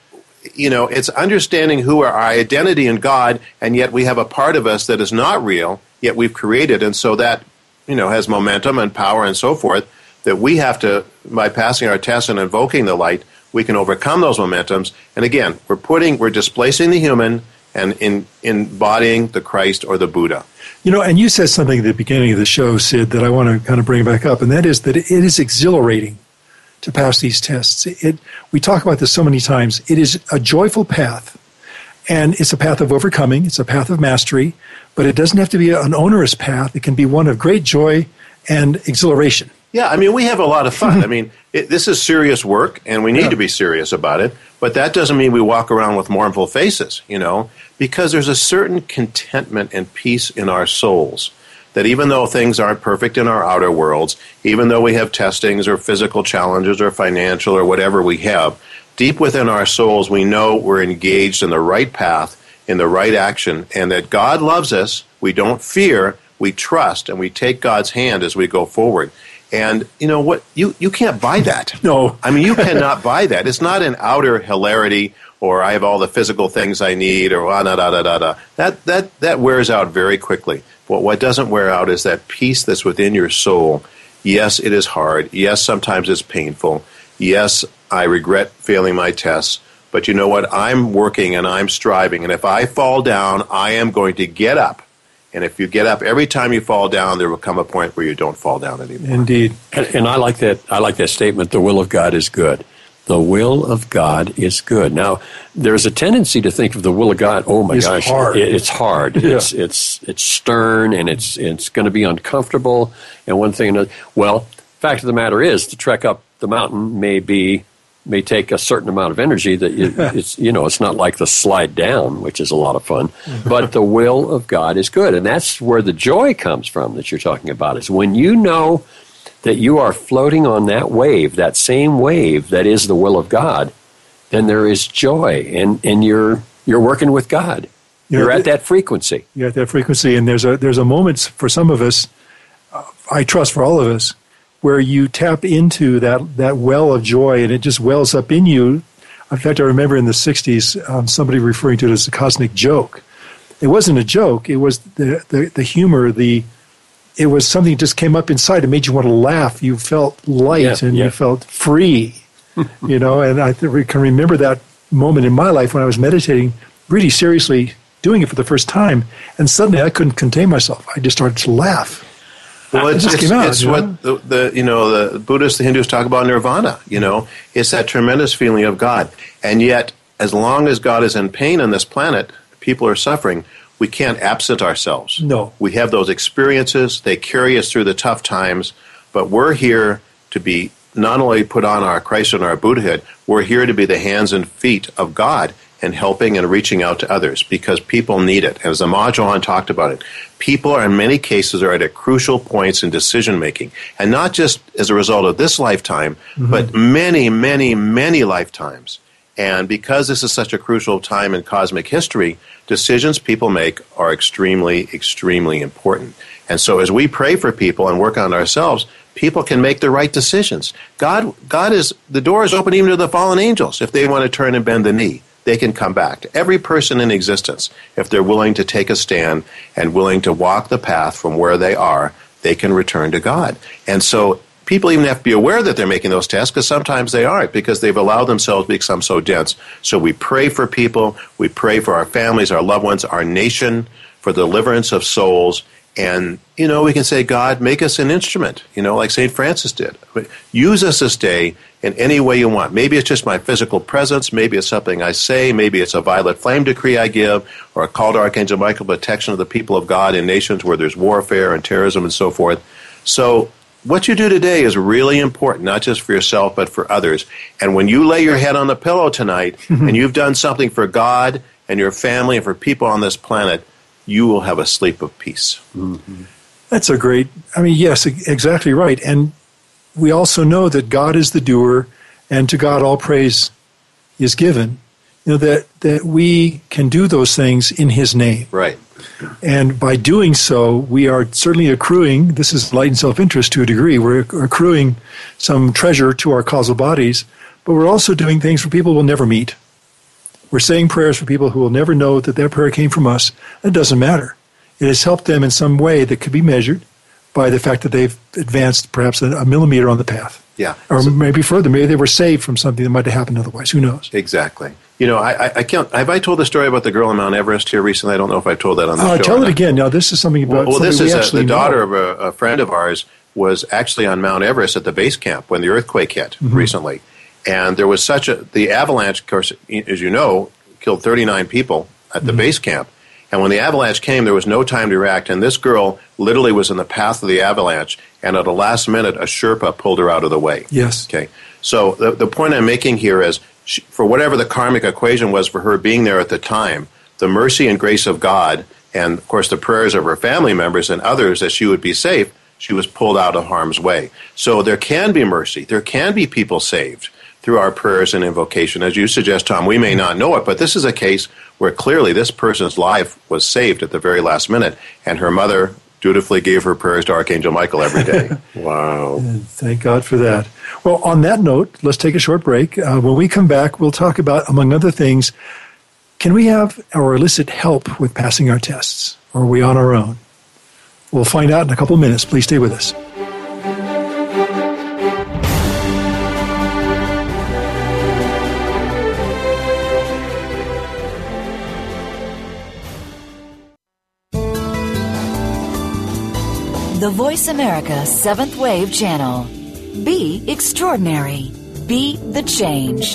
you know, it's understanding who our, identity in God, and yet we have a part of us that is not real, yet we've created, and so that you know has momentum and power and so forth. That we have to, by passing our tests and invoking the light, we can overcome those momentums. And again, we're putting, we're displacing the human and in, embodying the Christ or the Buddha. You know, and you said something at the beginning of the show, Sid, that I want to kind of bring back up, and that is that it is exhilarating to pass these tests. It, we talk about this so many times. It is a joyful path, and it's a path of overcoming, it's a path of mastery, but it doesn't have to be an onerous path. It can be one of great joy and exhilaration. Yeah, I mean, we have a lot of fun. I mean, [LAUGHS] it, this is serious work, and we need to be serious about it. But that doesn't mean we walk around with mournful faces, you know, because there's a certain contentment and peace in our souls that even though things aren't perfect in our outer worlds, even though we have testings or physical challenges or financial or whatever we have, deep within our souls, we know we're engaged in the right path, in the right action, and that God loves us. We don't fear, we trust, and we take God's hand as we go forward. And you know what? You you can't buy that. No. I mean you cannot buy that. It's not an outer hilarity or I have all the physical things I need or ah, da da da da da. That that that wears out very quickly. But what doesn't wear out is that peace that's within your soul. Yes, it is hard. Yes, sometimes it's painful. Yes, I regret failing my tests. But you know what? I'm working and I'm striving. And if I fall down, I am going to get up. And if you get up every time you fall down, there will come a point where you don't fall down anymore. Indeed. And, and I like that. I like that statement. The will of God is good. The will of God is good. Now, there's a tendency to think of the will of God. Oh my It's gosh, hard. it- it's hard. Yeah. It's it's it's stern and it's it's going to be uncomfortable. And one thing, another. Well, fact of the matter is, to trek up the mountain may be may take a certain amount of energy. That you, [LAUGHS] it's you know it's not like the slide down, which is a lot of fun. But the will of God is good, and that's where the joy comes from that you're talking about. Is when you know that you are floating on that wave, that same wave that is the will of God, then there is joy, and, and you're you're working with God. You know, You're at that frequency. You're at that frequency, and there's a there's a moment for some of us, uh, I trust for all of us, where you tap into that that well of joy, and it just wells up in you. In fact, I remember in the '60s um, somebody referring to it as a cosmic joke. It wasn't a joke; it was the the, the humor, the it was something that just came up inside. It made you want to laugh. You felt light Yeah, and yeah. you felt free, [LAUGHS] you know. And I can remember that moment in my life when I was meditating, really seriously doing it for the first time, and suddenly I couldn't contain myself. I just started to laugh. Well, It it's, just it's, came out, it's you know? what the, the you know the Buddhists, the Hindus talk about nirvana. You know, it's that tremendous feeling of God, and yet, as long as God is in pain on this planet, people are suffering. We can't absent ourselves. No. we have those experiences. They carry us through the tough times, but we're here to be not only put on our Christ and our Buddhahood. We're here to be the hands and feet of God and helping and reaching out to others because people need it. As the Chohan talked about it, people are in many cases are at a crucial points in decision making, and not just as a result of this lifetime, mm-hmm. but many, many, many lifetimes. And because this is such a crucial time in cosmic history, decisions people make are extremely, extremely important. And so as we pray for people and work on ourselves, people can make the right decisions. God, God is, the door is open even to the fallen angels. If they want to turn and bend the knee, they can come back. To every person in existence, if they're willing to take a stand and willing to walk the path from where they are, they can return to God. And so people even have to be aware that they're making those tests because sometimes they aren't because they've allowed themselves to become so dense. So we pray for people, we pray for our families, our loved ones, our nation, for the deliverance of souls. And, you know, we can say, God, make us an instrument, you know, like St. Francis did. Use us this day in any way you want. Maybe it's just my physical presence. Maybe it's something I say. Maybe it's a violet flame decree I give or a call to Archangel Michael protection of the people of God in nations where there's warfare and terrorism and so forth. So what you do today is really important, not just for yourself, but for others. And when you lay your head on the pillow tonight [LAUGHS] and you've done something for God and your family and for people on this planet, you will have a sleep of peace. Mm-hmm. That's a great. I mean, yes, exactly right. And we also know that God is the doer, and to God all praise is given. You know that that we can do those things in His name, Right. And by doing so, we are certainly accruing. This is light and self-interest to a degree. We're accruing some treasure to our causal bodies, but we're also doing things for people we'll never meet. We're saying prayers for people who will never know that that prayer came from us. It doesn't matter. It has helped them in some way that could be measured by the fact that they've advanced perhaps a millimeter on the path. Yeah. Or maybe further, maybe they were saved from something that might have happened otherwise. Who knows? Exactly. You know, I, I, can't. Have I told the story about the girl in Mount Everest here recently? I don't know if I told that on the Uh, show. tell it again. Now, this is something about Well, well this is a, the daughter know. of a, a friend of ours was actually on Mount Everest at the base camp when the earthquake hit Mm-hmm. recently, and there was such a the avalanche. Of course, as you know, killed 39 people at the Mm-hmm. base camp. And when the avalanche came, there was no time to react. And this girl literally was in the path of the avalanche. And at the last minute, a Sherpa pulled her out of the way. Yes. Okay. So the, the point I'm making here is she, for whatever the karmic equation was for her being there at the time, the mercy and grace of God, and of course the prayers of her family members and others that she would be safe, she was pulled out of harm's way. So there can be mercy. There can be people saved through our prayers and invocation. As you suggest, Tom, we may not know it, but this is a case where clearly this person's life was saved at the very last minute, and her mother dutifully gave her prayers to Archangel Michael every day. [LAUGHS] Wow. Thank God for that. Well, on that note, let's take a short break. Uh, when we come back, we'll talk about, among other things, can we have or elicit help with passing our tests? Or are we on our own? We'll find out in a couple of minutes. Please stay with us. The Voice America Seventh Wave Channel. Be extraordinary. Be the change.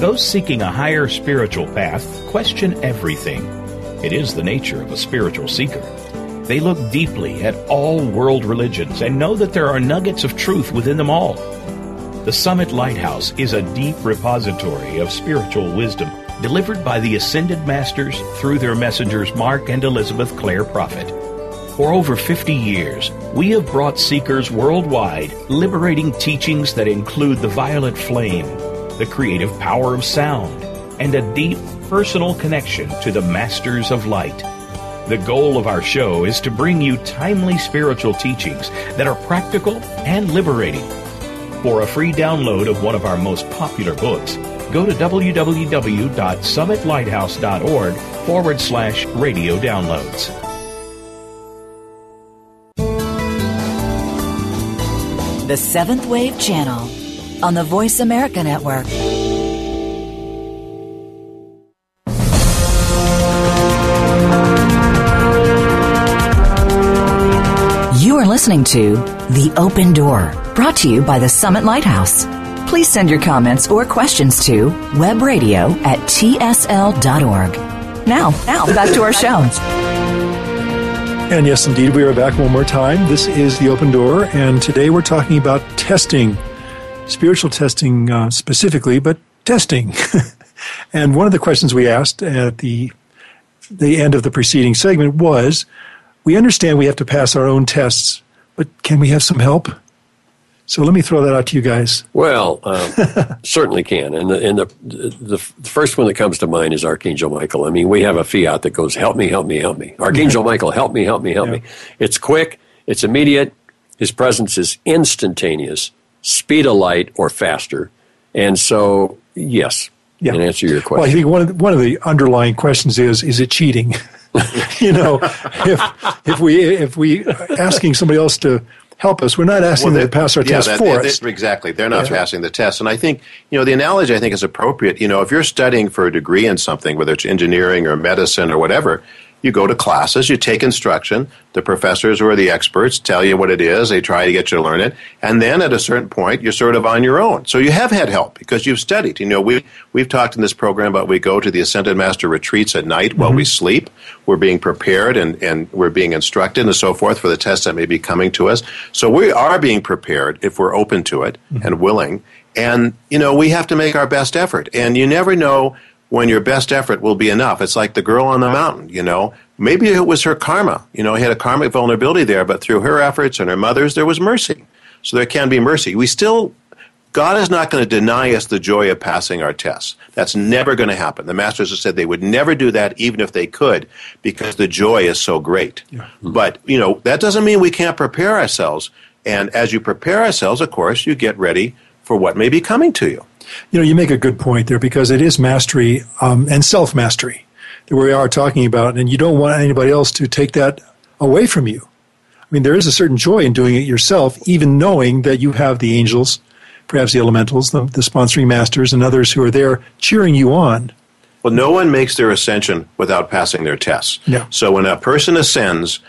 Those seeking a higher spiritual path question everything. It is the nature of a spiritual seeker. They look deeply at all world religions and know that there are nuggets of truth within them all. The Summit Lighthouse is a deep repository of spiritual wisdom delivered by the Ascended Masters through their messengers Mark and Elizabeth Clare Prophet. For over 50 years, we have brought seekers worldwide liberating teachings that include the violet flame, the creative power of sound, and a deep personal connection to the Masters of Light. The goal of our show is to bring you timely spiritual teachings that are practical and liberating. For a free download of one of our most popular books, go to www.summitlighthouse.org forward slash radio downloads. The Seventh Wave Channel on the Voice America Network. You are listening to The Open Door, brought to you by the Summit Lighthouse. Please send your comments or questions to webradio at tsl.org. Now, now, back to our show. And yes, indeed, we are back one more time. This is The Open Door, and today we're talking about testing, spiritual testing uh, specifically, but testing. [LAUGHS] and one of the questions we asked at the the end of the preceding segment was we understand we have to pass our own tests, but can we have some help? So let me throw that out to you guys. Well, [LAUGHS] um, certainly can. And, the, and the, the, the first one that comes to mind is Archangel Michael. I mean, we have a fiat that goes, help me, help me, help me. Archangel Michael, help me, help me, help yeah. me. It's quick, it's immediate, his presence is instantaneous, speed of light or faster. And so, yes, yeah. and answer your question. Well, I think one of the, one of the underlying questions is: Is it cheating? [LAUGHS] you know, if if we if we asking somebody else to help us, we're not asking well, them to pass our yeah, test that, for us. exactly, they're not yeah. passing the test. And I think you know the analogy I think is appropriate. You know, if you're studying for a degree in something, whether it's engineering or medicine or whatever, you go to classes, you take instruction. The professors who are the experts tell you what it is. They try to get you to learn it. And then at a certain point, you're sort of on your own. So you have had help because you've studied. You know, we, we've talked in this program about we go to the Ascended Master retreats at night mm-hmm. while we mm-hmm. sleep. We're being prepared and, and we're being instructed and so forth for the tests that may be coming to us. So we are being prepared if we're open to it mm-hmm. and willing. And, you know, we have to make our best effort. And you never know when your best effort will be enough. It's like the girl on the mountain, you know. Maybe it was her karma. You know, he had a karmic vulnerability there, but through her efforts and her mother's, there was mercy. So there can be mercy. We still, God is not going to deny us the joy of passing our tests. That's never going to happen. The masters have said they would never do that, even if they could, because the joy is so great. Yeah. Mm-hmm. But, you know, that doesn't mean we can't prepare ourselves. And as you prepare ourselves, of course, you get ready for what may be coming to you. You know, you make a good point there because it is mastery um, and self mastery that we are talking about, and you don't want anybody else to take that away from you. I mean, there is a certain joy in doing it yourself, even knowing that you have the angels, perhaps the elementals, the, the sponsoring masters, and others who are there cheering you on. Well, no one makes their ascension without passing their tests. Yeah. So when a person ascends,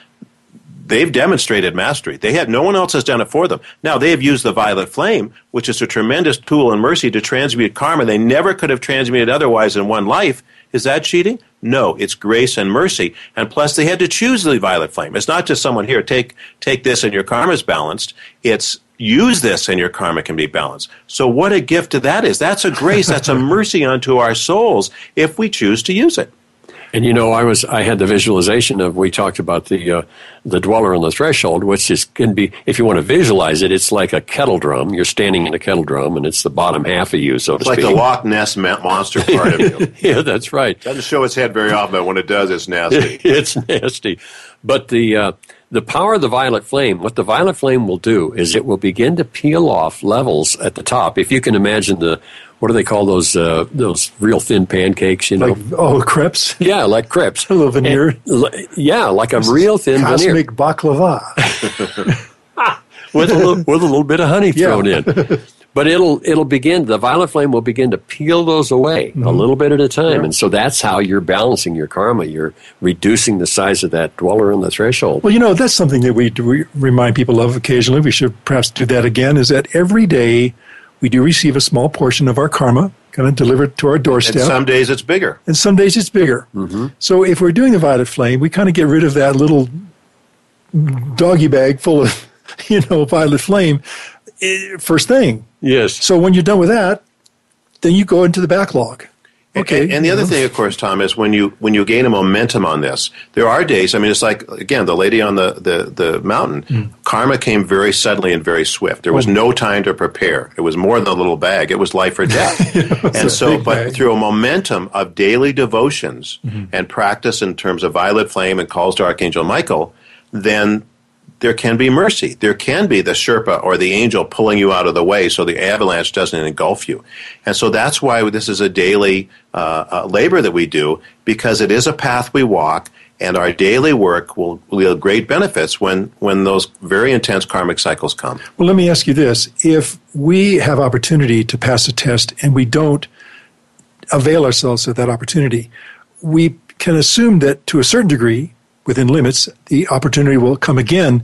they've demonstrated mastery. They had no one else has done it for them. Now they have used the violet flame, which is a tremendous tool in mercy to transmute karma they never could have transmuted otherwise in one life. Is that cheating? No, it's grace and mercy. And plus they had to choose the violet flame. It's not just someone here, take take this and your karma is balanced. It's use this and your karma can be balanced. So what a gift that is. That's a grace, that's a [LAUGHS] mercy unto our souls if we choose to use it. And you know, I was I had the visualization of we talked about the uh, the dweller on the threshold, which is can be if you want to visualize it, it's like a kettle drum. You're standing in a kettle drum, and it's the bottom half of you, so to it's speak. Like the Loch Ness monster part of you. [LAUGHS] yeah, that's right. Doesn't show its head very often, but when it does, it's nasty. [LAUGHS] it's nasty. But the uh, the power of the violet flame, what the violet flame will do is it will begin to peel off levels at the top. If you can imagine the what do they call those uh, those real thin pancakes? You know, like, oh, crepes. Yeah, like crepes. A [LAUGHS] little veneer. And, yeah, like a real thin cosmic veneer. baklava [LAUGHS] with a little with a little bit of honey thrown yeah. in. But it'll it'll begin. The violet flame will begin to peel those away a little bit at a time, and so that's how you're balancing your karma. You're reducing the size of that dweller on the threshold. Well, you know, that's something that we, we remind people of occasionally. We should perhaps do that again. Is that every day we do receive a small portion of our karma, kind of delivered to our doorstep. And some days it's bigger. and some days it's bigger. So if we're doing the violet flame, we kind of get rid of that little doggy bag full of, [LAUGHS] you know, violet flame eh, first thing. Yes. So when you're done with that, then you go into the backlog. Okay. And, and the other know. thing, of course, Tom, is when you when you gain a momentum on this, there are days. I mean, it's like again, the lady on the the, the mountain. Hmm. Karma came very suddenly and very swift. There Oh. was no time to prepare. It was more than a little bag. It was life or death. [LAUGHS] and so, but bag. Mm-hmm. through a momentum of daily devotions and practice in terms of violet flame and calls to Archangel Michael, then there can be mercy. There can be the Sherpa or the angel pulling you out of the way so the avalanche doesn't engulf you. And so that's why this is a daily uh, uh, labor that we do because it is a path we walk. And our daily work will yield great benefits when, when those very intense karmic cycles come. Well, let me ask you this. If we have opportunity to pass a test and we don't avail ourselves of that opportunity, we can assume that to a certain degree, within limits, the opportunity will come again,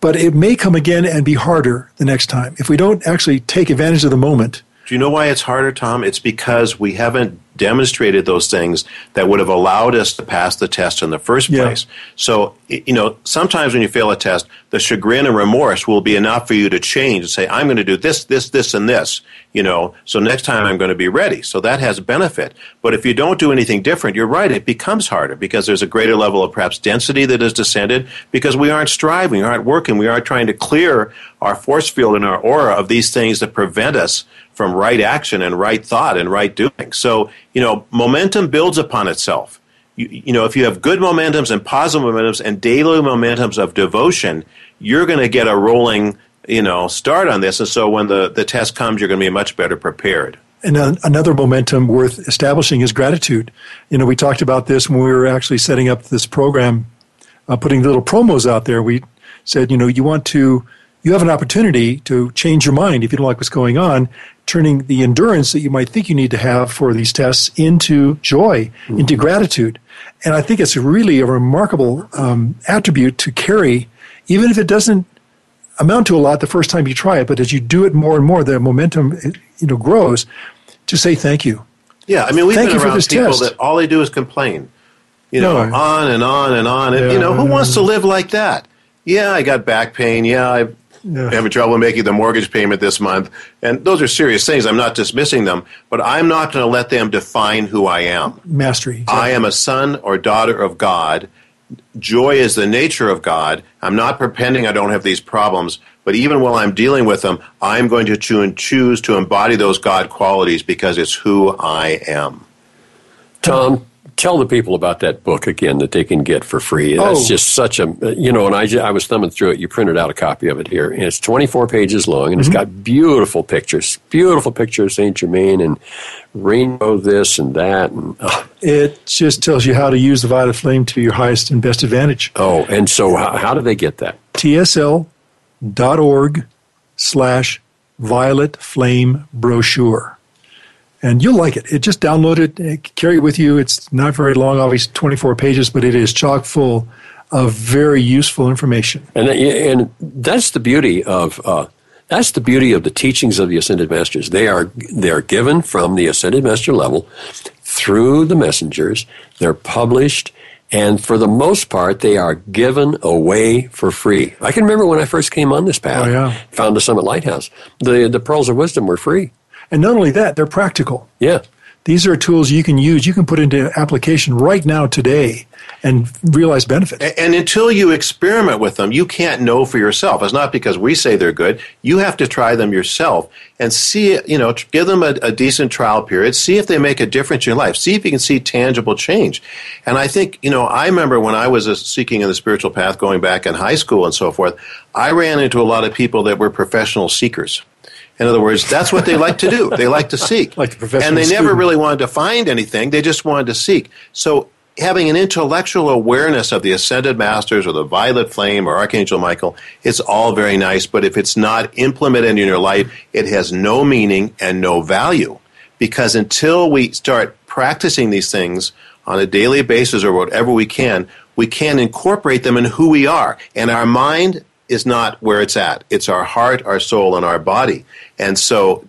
but it may come again and be harder the next time. If we don't actually take advantage of the moment, Do you know why it's harder, Tom? It's because we haven't demonstrated those things that would have allowed us to pass the test in the first Yeah. place. So, you know, sometimes when you fail a test, the chagrin and remorse will be enough for you to change and say, I'm going to do this, this, this, and this, you know, so next time I'm going to be ready. So that has benefit. But if you don't do anything different, you're right, it becomes harder because there's a greater level of perhaps density that has descended because we aren't striving, we aren't working, we aren't trying to clear our force field and our aura of these things that prevent us from right action and right thought and right doing. So, you know, momentum builds upon itself. You, you know, if you have good momentums and positive momentums and daily momentums of devotion, you're going to get a rolling, you know, start on this. And so when the, the test comes, you're going to be much better prepared. And another momentum worth establishing is gratitude. You know, we talked about this when we were actually setting up this program, uh, putting little promos out there. We said, you know, you want to, you have an opportunity to change your mind if you don't like what's going on, turning the endurance that you might think you need to have for these tests into joy, into gratitude. And I think it's really a remarkable um, attribute to carry, even if it doesn't amount to a lot the first time you try it, but as you do it more and more, the momentum you know grows. To say thank you. Yeah, I mean, we've Thank been you for around this people test. that all they do is complain. You know, No. on and on and on. And, you know, who wants to live like that? Yeah, I got back pain. Yeah, I'm Yeah. having trouble making the mortgage payment this month. And those are serious things. I'm not dismissing them, but I'm not going to let them define who I am. Mastery. I am a son or daughter of God. Joy is the nature of God. I'm not pretending I don't have these problems, but even while I'm dealing with them, I'm going to choose to embody those God qualities because it's who I am. Tom, tell the people about that book again that they can get for free. That's Oh. just such a, you know, and I, I was thumbing through it. You printed out a copy of it here, and it's 24 pages long, and it's mm-hmm. got beautiful pictures, beautiful pictures of St. Germain and rainbow this and that. And, oh, It just tells you how to use the violet flame to your highest and best advantage. oh, and so how, how do they get that? tsl.org slash violet flame brochure. And you'll like it. It just download it, eh, carry it with you. It's not very long, obviously 24 pages, but it is chock full of very useful information. And and that's the beauty of uh, that's the beauty of the teachings of the ascended masters. They are they are given from the ascended master level through the messengers. They're published, and for the most part, they are given away for free. I can remember when I first came on this path. Oh, yeah. Found the Summit Lighthouse. The the pearls of wisdom were free. And not only that, they're practical. Yeah. These are tools you can use, you can put into application right now today and realize benefits. A- And until you experiment with them, you can't know for yourself. It's not because we say they're good. You have to try them yourself and see, you know, give them a, a decent trial period. See if they make a difference in your life. See if you can see tangible change. And I think, you know, I remember when I was uh, seeking in the spiritual path going back in high school and so forth, I ran into a lot of people that were professional seekers. In other words, that's what they like to do. They like to seek. [LAUGHS] Like the and they never really wanted to find anything. They just wanted to seek. So having an intellectual awareness of the ascended masters or the violet flame or archangel michael it's all very nice but if it's not implemented in your life it has no meaning and no value because until we start practicing these things on a daily basis or whatever we can we can incorporate them in who we are and our mind is not where it's at it's our heart our soul and our body and so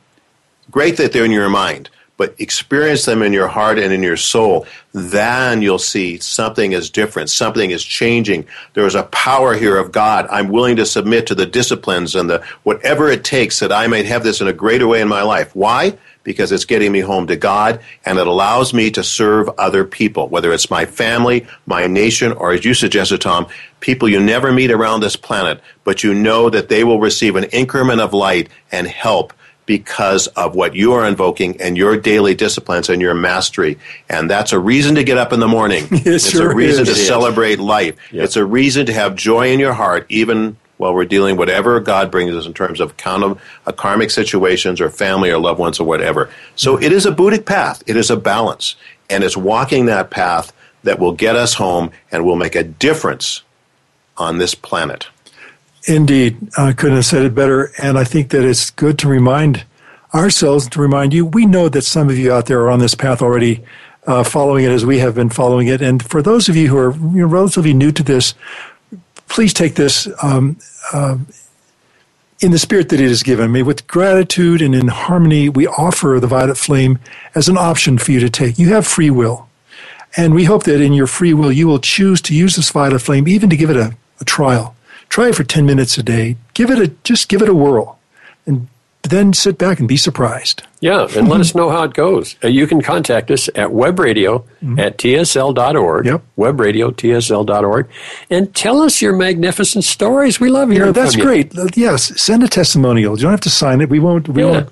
great that they're in your mind but experience them in your heart and in your soul, then you'll see something is different, something is changing. There is a power here of God. I'm willing to submit to the disciplines and the whatever it takes that I might have this in a greater way in my life. Why? Because it's getting me home to God and it allows me to serve other people, whether it's my family, my nation, or as you suggested, Tom, people you never meet around this planet, but you know that they will receive an increment of light and help because of what you are invoking and your daily disciplines and your mastery. And that's a reason to get up in the morning. [LAUGHS] It it's sure a reason is. to celebrate life. Yep. It's a reason to have joy in your heart, even while we're dealing whatever God brings us in terms of count of karmic situations or family or loved ones or whatever. So it is a Buddhic path. It is a balance. And it's walking that path that will get us home and will make a difference on this planet. Indeed, I couldn't have said it better. And I think that it's good to remind ourselves, to remind you, we know that some of you out there are on this path already, uh, following it as we have been following it. And for those of you who are you know, relatively new to this, please take this um, uh, in the spirit that it is given. me with gratitude and in harmony, we offer the violet flame as an option for you to take. You have free will. And we hope that in your free will, you will choose to use this violet flame, even to give it a, a trial. Try it for 10 minutes a day. Give it a, just give it a whirl. And then sit back and be surprised. Yeah, and let us know how it goes. Uh, you can contact us at webradio at tsl.org, Yep. webradio.tsl.org, and tell us your magnificent stories. We love hearing know, that's from you. great. Uh, Yes, send a testimonial. You don't have to sign it. We won't, we Yeah. won't,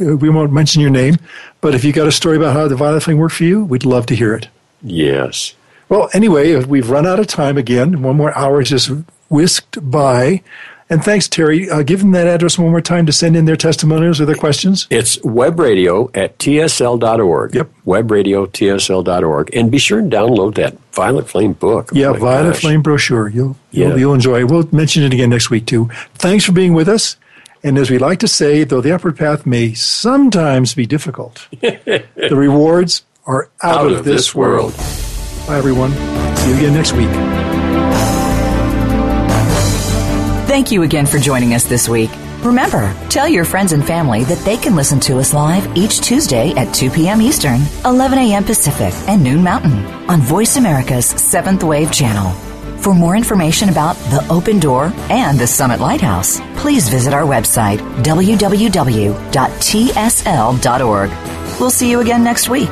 uh, we won't mention your name. But if you got a story about how the violet thing worked for you, we'd love to hear it. Yes. Well, anyway, we've run out of time again. One more hour just whisked by. And thanks, Terry. Uh, give them that address one more time to send in their testimonials or their questions. It's webradio at tsl.org. Yep. Webradio.tsl.org. And be sure and download that Violet Flame book. Oh Yeah, my Violet gosh. Flame brochure. You'll, Yeah. you'll, you'll enjoy. We'll mention it again next week, too. Thanks for being with us. And as we like to say, though the upward path may sometimes be difficult, [LAUGHS] the rewards are out, of, this world. Bye, everyone. See you again next week. Thank you again for joining us this week. Remember, tell your friends and family that they can listen to us live each Tuesday at 2 p.m. Eastern, 11 a.m. Pacific, and noon Mountain on Voice America's Seventh Wave channel. For more information about the Open Door and the Summit Lighthouse, please visit our website, www.tsl.org. We'll see you again next week.